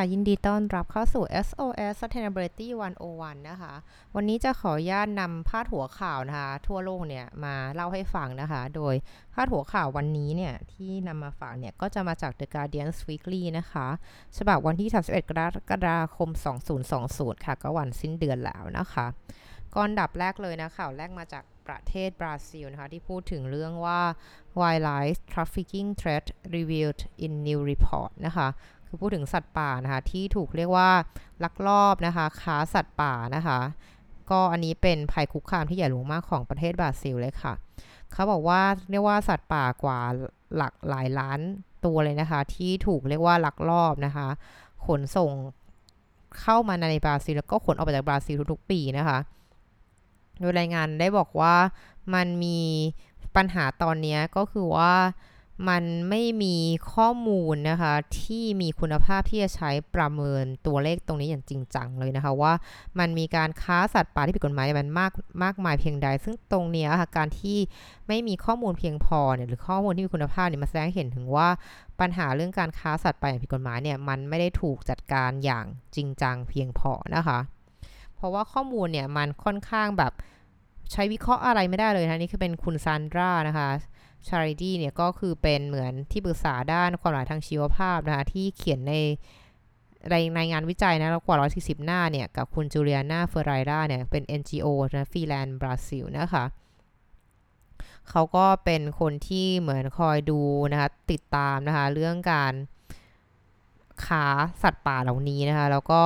ค่ะยินดีต้อนรับเข้าสู่ SOS Sustainability 101 นะคะ วันนี้จะขออนุญาตนำพาดหัวข่าวนะคะ ทั่วโลกเนี่ยมาเล่าให้ฟังนะคะ โดยพาดหัวข่าววันนี้เนี่ย ที่นำมาฝากเนี่ย ก็จะมาจาก The Guardian Weekly นะคะ ฉบับวันที่ 31 กรกฎาคม 2020 ค่ะ ก็วันสิ้นเดือนแล้วนะคะก่อนดับแรกเลยนะข่าวแรกมาจากประเทศบราซิลนะคะ ที่พูดถึงเรื่องว่า wildlife trafficking threat revealed in new report นะคะ คือพูดถึงสัตว์ป่านะคะที่ถูกเรียกว่าลักลอบนะคะค้าสัตว์ป่านะคะ ก็อันนี้เป็นภัยคุกคามที่ใหญ่หลวงมากของประเทศบราซิลเลยค่ะ เขาบอกว่าเรียกว่าสัตว์ป่ากว่าหลักหลายล้านตัวเลยนะคะ ที่ถูกเรียกว่าลักลอบนะคะ ขนส่งเข้ามาในบราซิลแล้วก็ขนออกไปจากบราซิลทุกๆปีนะคะ โดยรายงานได้บอกว่ามันมีปัญหาตอนนี้ก็คือว่า มันไม่มีข้อมูลนะคะที่มีคุณภาพที่จะใช้ประเมินตัวเลขตรงนี้อย่างจริงจังเลยนะคะ ว่ามันมีการค้าสัตว์ป่าที่ผิดกฎหมายมันมากมากมายเพียงใด ซึ่งตรงนี้ค่ะการที่ไม่มีข้อมูลเพียงพอเนี่ยหรือข้อมูลที่มีคุณภาพเนี่ยมาแสดงเห็นถึงว่าปัญหาเรื่องการค้าสัตว์ป่าอย่างผิดกฎหมายเนี่ยมันไม่ได้ถูกจัดการอย่างจริงจังเพียงพอนะคะ เพราะว่าข้อมูลเนี่ยมันค่อนข้างแบบใช้วิเคราะห์อะไรไม่ได้เลยนะนี่คือเป็นคุณซานดรานะคะ ชาริตี้เนี่ยก็คือเป็นเหมือนที่ปรึกษาด้านความหมายทางชีวภาพนะคะที่เขียนในรายงานวิจัยนะกว่า 140 หน้าเนี่ย กับคุณจูเลียนาเฟอร์ไรราเนี่ย เป็น NGO นะฟรีแลนด์บราซิลนะคะเขาก็เป็นคนที่เหมือนคอยดูนะคะ ติดตามนะคะ เรื่องการ ค้าสัตว์ป่าเหล่านี้นะคะ แล้วก็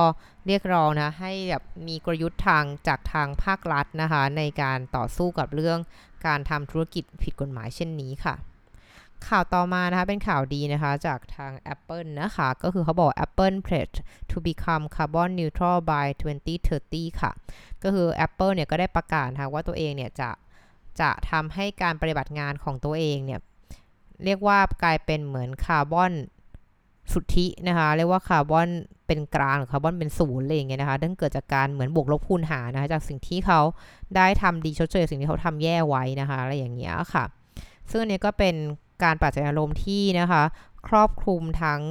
เรียกร้องนะให้แบบมีกลยุทธ์ทางจากทางภาครัฐนะคะ ในการต่อสู้กับเรื่องการทำธุรกิจผิดกฎหมายเช่นนี้ค่ะข่าวต่อมานะคะเป็นข่าวดีนะคะจากทาง Apple นะคะ ก็คือเขาบอก Apple pledge to become carbon neutral by 2030 ค่ะ ก็คือ Apple เนี่ยก็ได้ประกาศนะคะว่าตัวเองเนี่ยจะจะทำให้การปฏิบัติงานของตัวเองเนี่ย เรียกว่ากลายเป็นเหมือนคาร์บอน สุทธินะคะเรียกว่าคาร์บอนเป็นกลางหรือคาร์บอนเป็นศูนย์อะไรอย่างเงี้ยนะคะนั่นเกิดจากการเหมือนบวกลบคูณหารนะคะจากสิ่งที่เขาได้ทำดีชดเชยสิ่งที่เขาทำแย่ไว้นะคะอะไรอย่างเงี้ยค่ะ ซึ่งอันนี้ก็เป็นการปัจจัยอารมณ์ที่นะคะ ครอบคลุมทั้ง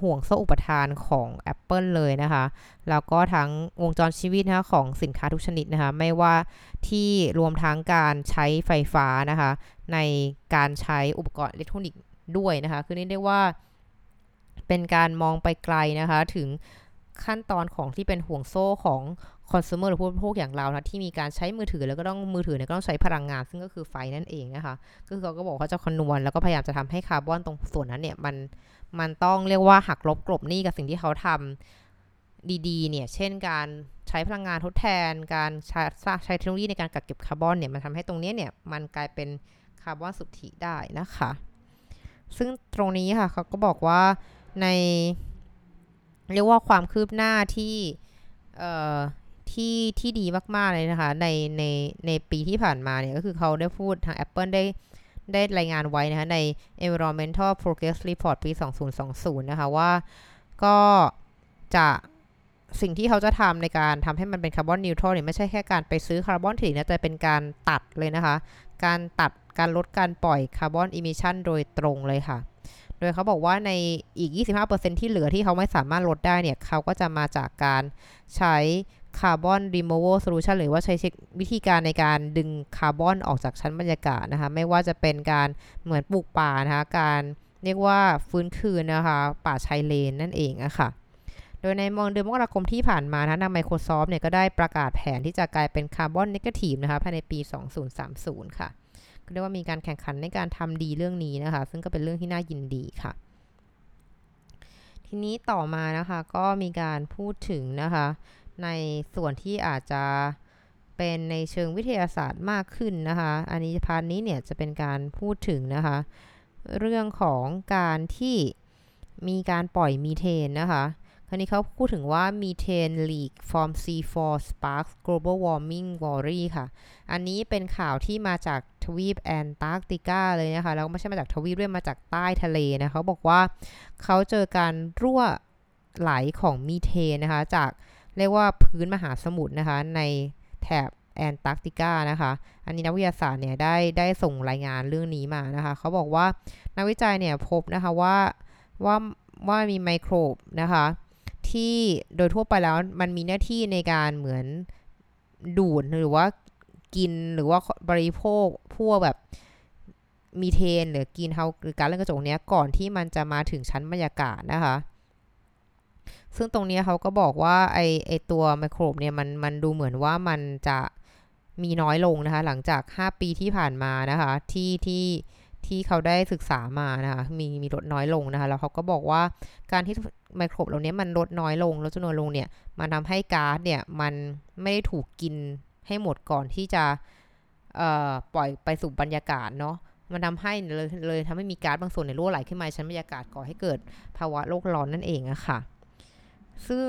ห่วงโซ่อุปทานของ Apple เลยนะคะ แล้วก็ทั้งวงจรชีวิตนะคะของสินค้าทุกชนิดนะคะ ไม่ว่าที่รวมทั้งการใช้ไฟฟ้านะคะ ในการใช้อุปกรณ์อิเล็กทรอนิกส์ด้วยนะคะ คือนี่เรียกว่า เป็นการมองไปไกลนะคะ ถึงขั้นตอนของที่เป็นห่วงโซ่ของคอน sumer หรือผู้บริโภคอย่างเรานะที่มีการใช้มือถือแล้วก็ต้องมือถือเนี่ยก็ต้องใช้พลังงาน ซึ่งก็คือไฟนั่นเองนะคะก็คือเขาก็บอกเขาจะคำนวณแล้วก็พยายามจะทำให้คาร์บอนตรงส่วนนั้นเนี่ยมันมันต้องเรียกว่าหักลบกลบหนี้กับสิ่งที่เขาทำดีๆ เนี่ย เช่นการใช้พลังงานทดแทน การใช้ใช้เทคโนโลยีในการกักเก็บคาร์บอนเนี่ย มันทำให้ตรงนี้เนี่ย มันกลายเป็นคาร์บอนสุทธิได้นะคะ ซึ่งตรงนี้ค่ะเขาก็บอกว่า ในเรียกว่าความคืบหน้าที่ที่ที่ดีมากๆเลยนะคะในในในปีที่ผ่านมาเนี่ยก็คือเขาได้พูดทาง Apple ได้ได้รายงานไว้นะคะใน Environmental Progress Report ปี 2020 นะคะว่าก็จะสิ่งที่เขาจะทำในการทำให้มันเป็น carbon neutral เนี่ยไม่ใช่แค่การไปซื้อคาร์บอนถิงนะแต่เป็นการตัดเลยนะคะ การตัดการลดการปล่อย carbon emission โดยตรงเลยค่ะโดยเขาบอกว่าในอีก 25%ที่เหลือที่เขาไม่สามารถลดได้เนี่ย เขาก็จะมาจากการใช้คาร์บอนรีโมเวอร์โซลูชันหรือว่าใช้วิธีการในการดึงคาร์บอนออกจากชั้นบรรยากาศนะคะ ไม่ว่าจะเป็นการเหมือนปลูกป่านะคะ การเรียกว่าฟื้นคืนนะคะ ป่าชายเลนนั่นเองอะคะ่ะ โดยในมองเดือนมกราคมที่ผ่านมานะทาง Microsoft เนี่ยก็ได้ประกาศแผนที่จะกลายเป็นคาร์บอนเนกาทีฟนะคะภายในปี 2030 ค่ะ เรียกว่ามีการแข่งขันในการทำดีเรื่องนี้นะคะ ซึ่งก็เป็นเรื่องที่น่ายินดีค่ะ ทีนี้ต่อมานะคะก็มีการพูดถึงนะคะ ในส่วนที่อาจจะเป็นในเชิงวิทยาศาสตร์มากขึ้นนะคะ อันนี้ part นี้เนี่ยจะเป็นการพูดถึงนะคะ เรื่องของการที่มีการปล่อยมีเทนนะคะคราวนี้เขาพูดถึงว่า methane leak from C4 sparks global warming worry ค่ะ อันนี้เป็นข่าวที่มาจาก ทวีปแอนตาร์กติกาเลยนะคะ แล้วไม่ใช่มาจากทวีปด้วยมาจากใต้ทะเลนะเขาบอกว่าเขาเจอการรั่วไหลของมีเทนนะคะ จากเรียกว่าพื้นมหาสมุทรนะคะ ในแถบแอนตาร์กติกานะคะ อันนี้นักวิทยาศาสตร์เนี่ยได้ได้ส่งรายงานเรื่องนี้มานะคะ เขาบอกว่านักวิจัยเนี่ยพบนะคะว่าว่าว่ามีไมโครบนะคะ ที่โดยทั่วไปแล้วมันมีหน้าที่ในการเหมือนดูดหรือว่า กินหรือว่าบริโภคพวกแบบมีเทนหรือกินเฮาหรือการเล่นกระจกเนี้ยก่อนที่มันจะมาถึงชั้นบรรยากาศนะคะ ซึ่งตรงนี้เขาก็บอกว่าไอไอตัวไมโครบเนี่ยมันมันดูเหมือนว่ามันจะมีน้อยลงนะคะ หลังจาก 5 ปีที่ผ่านมานะคะที่ที่ที่เขาได้ศึกษามานะคะมีมีลดน้อยลงนะคะแล้วเขาก็บอกว่าการที่ไมโครบเหล่านี้มันลดน้อยลงลดจำนวนลงเนี่ยมันทำให้ก๊าซเนี่ยมันไม่ได้ถูกกิน ให้หมดก่อนที่จะปล่อยไปสู่บรรยากาศเนาะมันทำให้เลยเลยทำให้มีก๊าซบางส่วนในรั่วไหลขึ้นมาชั้นบรรยากาศก่อให้เกิดภาวะโลกร้อนนั่นเองอะค่ะ ซึ่ง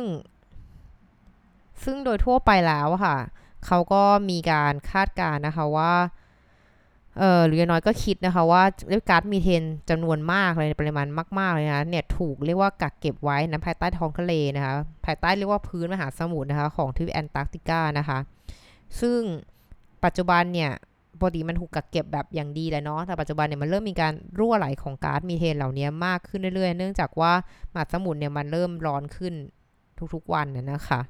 ซึ่งโดยทั่วไปแล้วค่ะ เขาก็มีการคาดการณ์นะคะว่าเออหรือน้อยก็คิดนะคะว่าก๊าซมีเทนจำนวนมากเลยปริมาณมาก ๆ เลยนะเนี่ยถูกเรียกว่ากักเก็บไว้นะภายใต้ท้องทะเลนะคะภายใต้เรียกว่าพื้นมหาสมุทรนะคะของทวีปแอนตาร์กติกานะคะ ซึ่งปัจจุบันเนี่ยปกติมันถูกกักเก็บแบบอย่างดีเลยเนาะ แต่ปัจจุบันเนี่ยมันเริ่มมีการรั่วไหลของก๊าซมีเทนเหล่านี้มากขึ้นเรื่อยๆ เนื่องจากว่ามหาสมุทรเนี่ยมันเริ่มร้อนขึ้นทุกๆวันน่ะนะคะ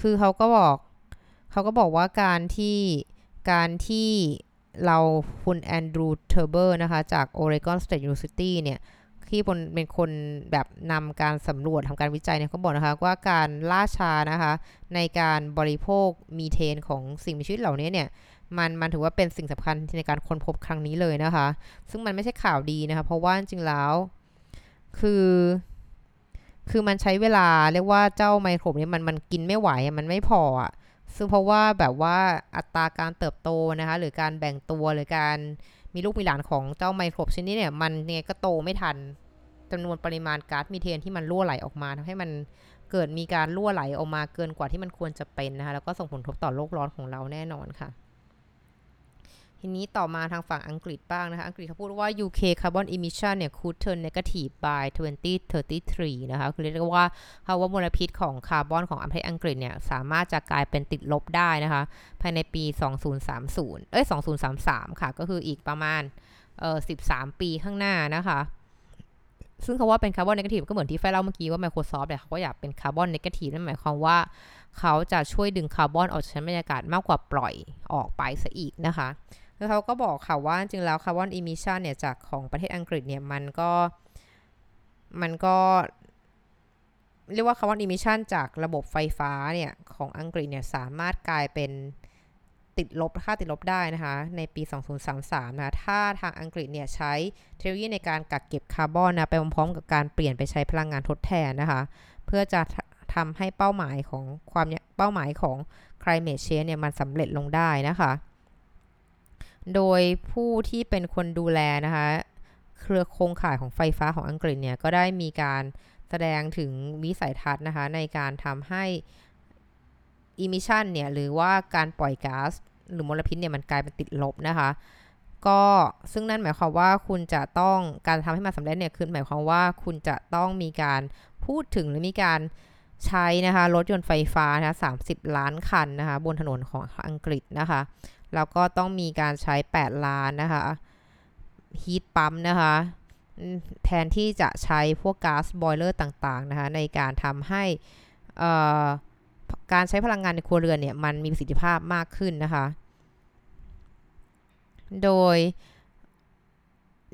คือเขาก็บอกเขาก็บอกว่าการที่การที่เราคุณ Andrew Thurber นะคะ จาก Oregon State University เนี่ย ที่เป็นคนแบบนำการสำรวจทำการวิจัยเนี่ยเขาบอกนะคะว่าการล่าช้านะคะในการบริโภคมีเทนของสิ่งมีชีวิตเหล่านี้เนี่ยมันมันถือว่าเป็นสิ่งสำคัญในการค้นพบครั้งนี้เลยนะคะ ซึ่งมันไม่ใช่ข่าวดีนะคะเพราะว่าจริงแล้วคือคือมันใช้เวลาเรียกว่าเจ้าไมโครเนี่ยมันมันกินไม่ไหวมันไม่พออะซึ่งเพราะว่าแบบว่าอัตราการเติบโตนะคะหรือการแบ่งตัวหรือการมีลูกมีหลานของเจ้าไมโครบชนิดเนี่ยมันเนี่ยก็โตไม่ทัน จำนวนปริมาณก๊าซมีเทนที่มันรั่วไหลออกมาทำให้มันเกิดมีการรั่วไหลออกมาเกินกว่าที่มันควรจะเป็นนะคะแล้วก็ส่งผลกระทบต่อโลกร้อนของเราแน่นอนค่ะ ทีนี้ต่อมาทางฝั่งอังกฤษบ้างนะคะ อังกฤษเขาพูดว่า UK carbon emission เนี่ย could turn negative by 2033 นะคะ คือเรียกว่าเขาว่ามลพิษของคาร์บอนของประเทศอังกฤษเนี่ย สามารถจะกลายเป็นติดลบได้นะคะ ภายในปี 2030 เอ้ย 2033 ค่ะ ก็คืออีกประมาณเอ่อ13 ปีข้างหน้านะคะ ซึ่งเขาว่าเป็น carbon negative ก็เหมือนที่ไฟเล่าเมื่อกี้ว่า Microsoft เนี่ยเขาก็อยากเป็น carbon negative นั่นหมายความว่า เขาจะช่วยดึงคาร์บอนออกจากชั้นบรรยากาศมากกว่าปล่อยออกไปซะอีกนะคะ แล้วเขาก็บอกค่ะว่าจริงแล้ว carbon emission เนี่ยจากของประเทศอังกฤษเนี่ยมันก็มันก็เรียกว่า carbon emission จากระบบไฟฟ้าเนี่ยของอังกฤษเนี่ยสามารถกลายเป็น ติดลบค่าติดลบได้นะคะ ในปี 2033 นะ ถ้าทางอังกฤษเนี่ยใช้เทคโนโลยีในการกักเก็บคาร์บอนนะไปพร้อมๆกับการเปลี่ยนไปใช้พลังงานทดแทนนะคะ เพื่อจะทำให้เป้าหมายของความเป้าหมายของ climate change เนี่ยมันสำเร็จลงได้นะคะ โดยผู้ที่เป็นคนดูแลนะคะ เครือโครงข่ายของไฟฟ้าของอังกฤษเนี่ยก็ได้มีการแสดงถึงวิสัยทัศน์นะคะในการทำให้ emission เนี่ยหรือว่าการปล่อยก๊าซหรือมลพิษเนี่ยมันกลายเป็นติดลบนะคะก็ซึ่งนั่นหมายความว่าคุณจะต้องการทำให้มันสำเร็จเนี่ยคือหมายความว่าคุณจะต้องมีการพูดถึงหรือมีการใช้นะคะรถยนต์ไฟฟ้านะคะ30ล้านคันนะคะบนถนนของอังกฤษนะคะแล้วก็ต้องมีการใช้ 8 ล้านนะคะ heat pump นะคะแทนที่จะใช้พวกก๊าซ boiler ต่างๆนะคะในการทำให้ การใช้พลังงานในครัวเรือนเนี่ยมันมีประสิทธิภาพมากขึ้นนะคะ โดย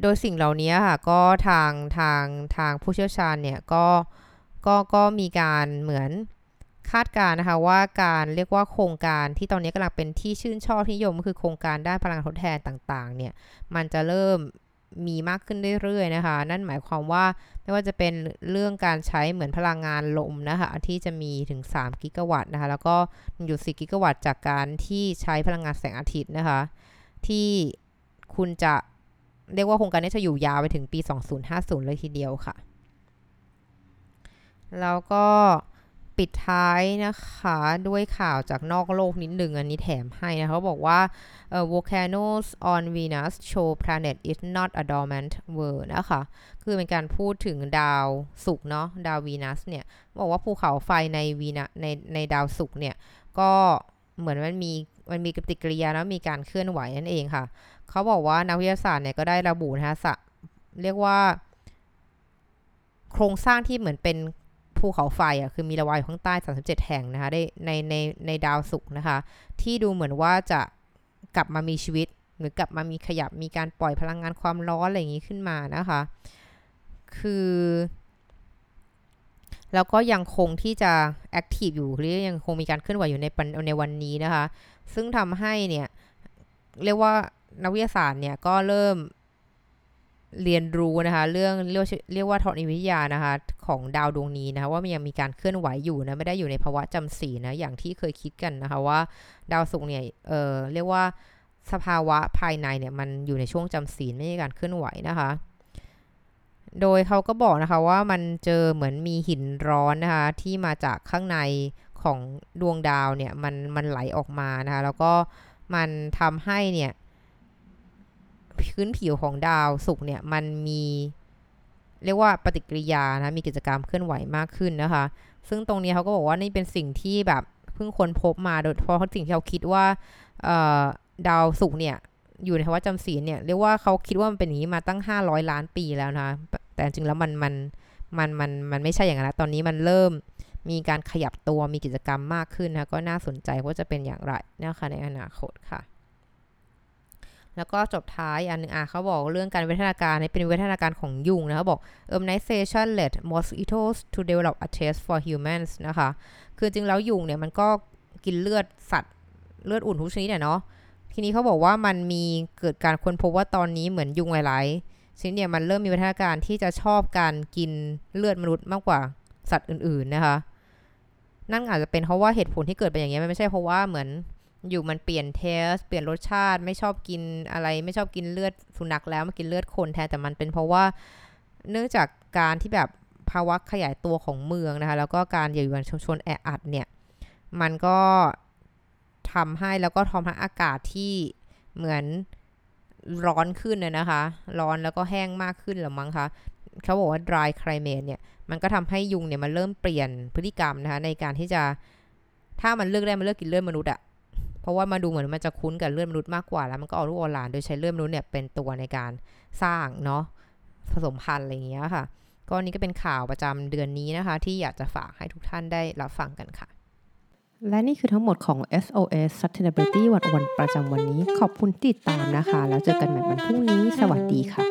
โดยสิ่งเหล่านี้ค่ะก็ทางทางทางผู้เชี่ยวชาญเนี่ยก็ก็ก็มีการเหมือนคาดการนะคะว่าการเรียกว่าโครงการที่ตอนนี้กำลังเป็นที่ชื่นชอบนิยมก็คือโครงการด้านพลังทดแทนต่างๆเนี่ยมันจะเริ่ม มีมากขึ้นเรื่อยๆนะคะ นั่นหมายความว่าไม่ว่าจะเป็นเรื่องการใช้เหมือนพลังงานลมนะคะ ที่จะมีถึง 3 กิกะวัตต์นะคะ แล้วก็อยู่4กิกะวัตต์จากการที่ใช้พลังงานแสงอาทิตย์นะคะ ที่คุณจะเรียกว่าโครงการนี้จะอยู่ยาวไปถึงปี 2050 เลยทีเดียวค่ะ แล้วก็ ปิดท้ายนะคะ ด้วยข่าวจากนอกโลกนิดหนึ่งอันนี้แถมให้นะเขาบอกว่า volcanoes on Venus show planet is not a dormant world นะคะ คือเป็นการพูดถึงดาวศุกร์เนาะดาววีนัสเนี่ย บอกว่าภูเขาไฟในวีนในในดาวศุกร์เนี่ย ก็เหมือนมันมีมันมีปฏิกิริยาแล้วมีการเคลื่อนไหวนั่นเองค่ะ เขาบอกว่านักวิทยาศาสตร์เนี่ยก็ได้ระบุนะคะเรียกว่า โครงสร้างที่เหมือนเป็น ภูเขาไฟอะคือมีละวายอยู่ข้างใต้ 37 แห่งนะคะได้ในในในดาวศุกร์นะคะ ที่ดูเหมือนว่าจะกลับมามีชีวิต หรือกลับมามีขยับมีการปล่อยพลังงานความร้อนอะไรอย่างนี้ขึ้นมานะคะ คือแล้วก็ยังคงที่จะแอคทีฟอยู่หรือยังคงมีการเคลื่อนไหวอยู่ในในวันนี้นะคะ ซึ่งทำให้เนี่ย เรียกว่านักวิทยาศาสตร์เนี่ยก็เริ่ม เรียนรู้นะคะเรื่องเรียกเรียกว่าธรณีวิทยานะคะของดาวดวงนี้นะคะว่ามันยังมีการเคลื่อนไหวอยู่นะไม่ได้อยู่ในภาวะจำศีลนะอย่างที่เคยคิดกันนะคะว่าดาวศุกร์เนี่ยเออเรียกว่าสภาวะภายในเนี่ยมันอยู่ในช่วงจำศีลไม่มีการเคลื่อนไหวนะคะ โดยเขาก็บอกนะคะว่ามันเจอเหมือนมีหินร้อนนะคะที่มาจากข้างในของดวงดาวเนี่ยมันมันไหลออกมานะคะแล้วก็มันทำให้เนี่ย พื้นผิวของดาวศุกร์เนี่ยมันมีเรียกว่าปฏิกิริยานะมีกิจกรรมเคลื่อนไหวมากขึ้นนะคะ ซึ่งตรงนี้เขาก็บอกว่านี่เป็นสิ่งที่แบบเพิ่งค้นพบมาโดยเฉพาะสิ่งที่เราคิดว่าดาวศุกร์เนี่ยอยู่ในภาวะจำศีลเนี่ยเรียกว่าเขาคิดว่ามันเป็นอย่างนี้มาตั้ง 500 ล้านปีแล้วนะแต่จริงแล้วมันมันมันมันมันไม่ใช่อย่างนั้นตอนนี้มันเริ่มมีการขยับตัวมีกิจกรรมมากขึ้นนะก็น่าสนใจว่าจะเป็นอย่างไรนะคะในอนาคตค่ะ แล้วก็จบท้ายอันนึงอะเขาบอกเรื่องการวิวัฒนาการในเป็นวิวัฒนาการของยุงนะเขาบอก urbanization led mosquitoes to develop a taste for humans นะคะ คือจริงแล้วยุงเนี่ยมันก็กินเลือดสัตว์เลือดอุ่นทุกชนิดเนี่ยเนาะทีนี้เขาบอกว่ามันมีเกิดการค้นพบว่าตอนนี้เหมือนยุงหลายๆชนิดเนี่ยมันเริ่มมีวิวัฒนาการที่จะชอบการกินเลือดมนุษย์มากกว่าสัตว์อื่น ๆนะคะ นั่นอาจจะเป็นเพราะว่าเหตุผลที่เกิดเป็นอย่างนี้มันไม่ใช่เพราะว่าเหมือน อยู่มันเปลี่ยนเทส เปลี่ยนรสชาติไม่ชอบกินอะไรไม่ชอบกินเลือดสุนัขแล้วมากินเลือดคนแทนแต่มันเป็นเพราะว่า เนื่องจากการที่แบบภาวะขยายตัวของเมืองนะคะ แล้วก็การอยู่ในชุมชนแออัดเนี่ย มันก็ทำให้แล้วก็ทำให้อากาศที่เหมือนร้อนขึ้นเลยนะคะ ร้อนแล้วก็แห้งมากขึ้นหรือมั้งคะเขาบอกว่า dry climate เนี่ย มันก็ทำให้ยุงเนี่ยมันเริ่มเปลี่ยนพฤติกรรมนะคะในการที่จะถ้ามันเลือกได้มันเลือกกินเลือดมนุษย์อะ เพราะว่ามาดูเหมือนมันจะคุ้นกับเลือดมนุษย์มากกว่า แล้วมันก็เอาลูกออลานโดยใช้เลือดมนุษย์เนี่ยเป็นตัวในการสร้างเนาะผสมพันธุ์อะไรอย่างเงี้ยค่ะ ก็นี้ก็เป็นข่าวประจำเดือนนี้นะคะ ที่อยากจะฝากให้ทุกท่านได้รับฟังกันค่ะ และนี่คือทั้งหมดของ SOS Sustainability วันวันประจำวันนี้ ขอบคุณติดตามนะคะ แล้วเจอกันใหม่วันพรุ่งนี้ สวัสดีค่ะ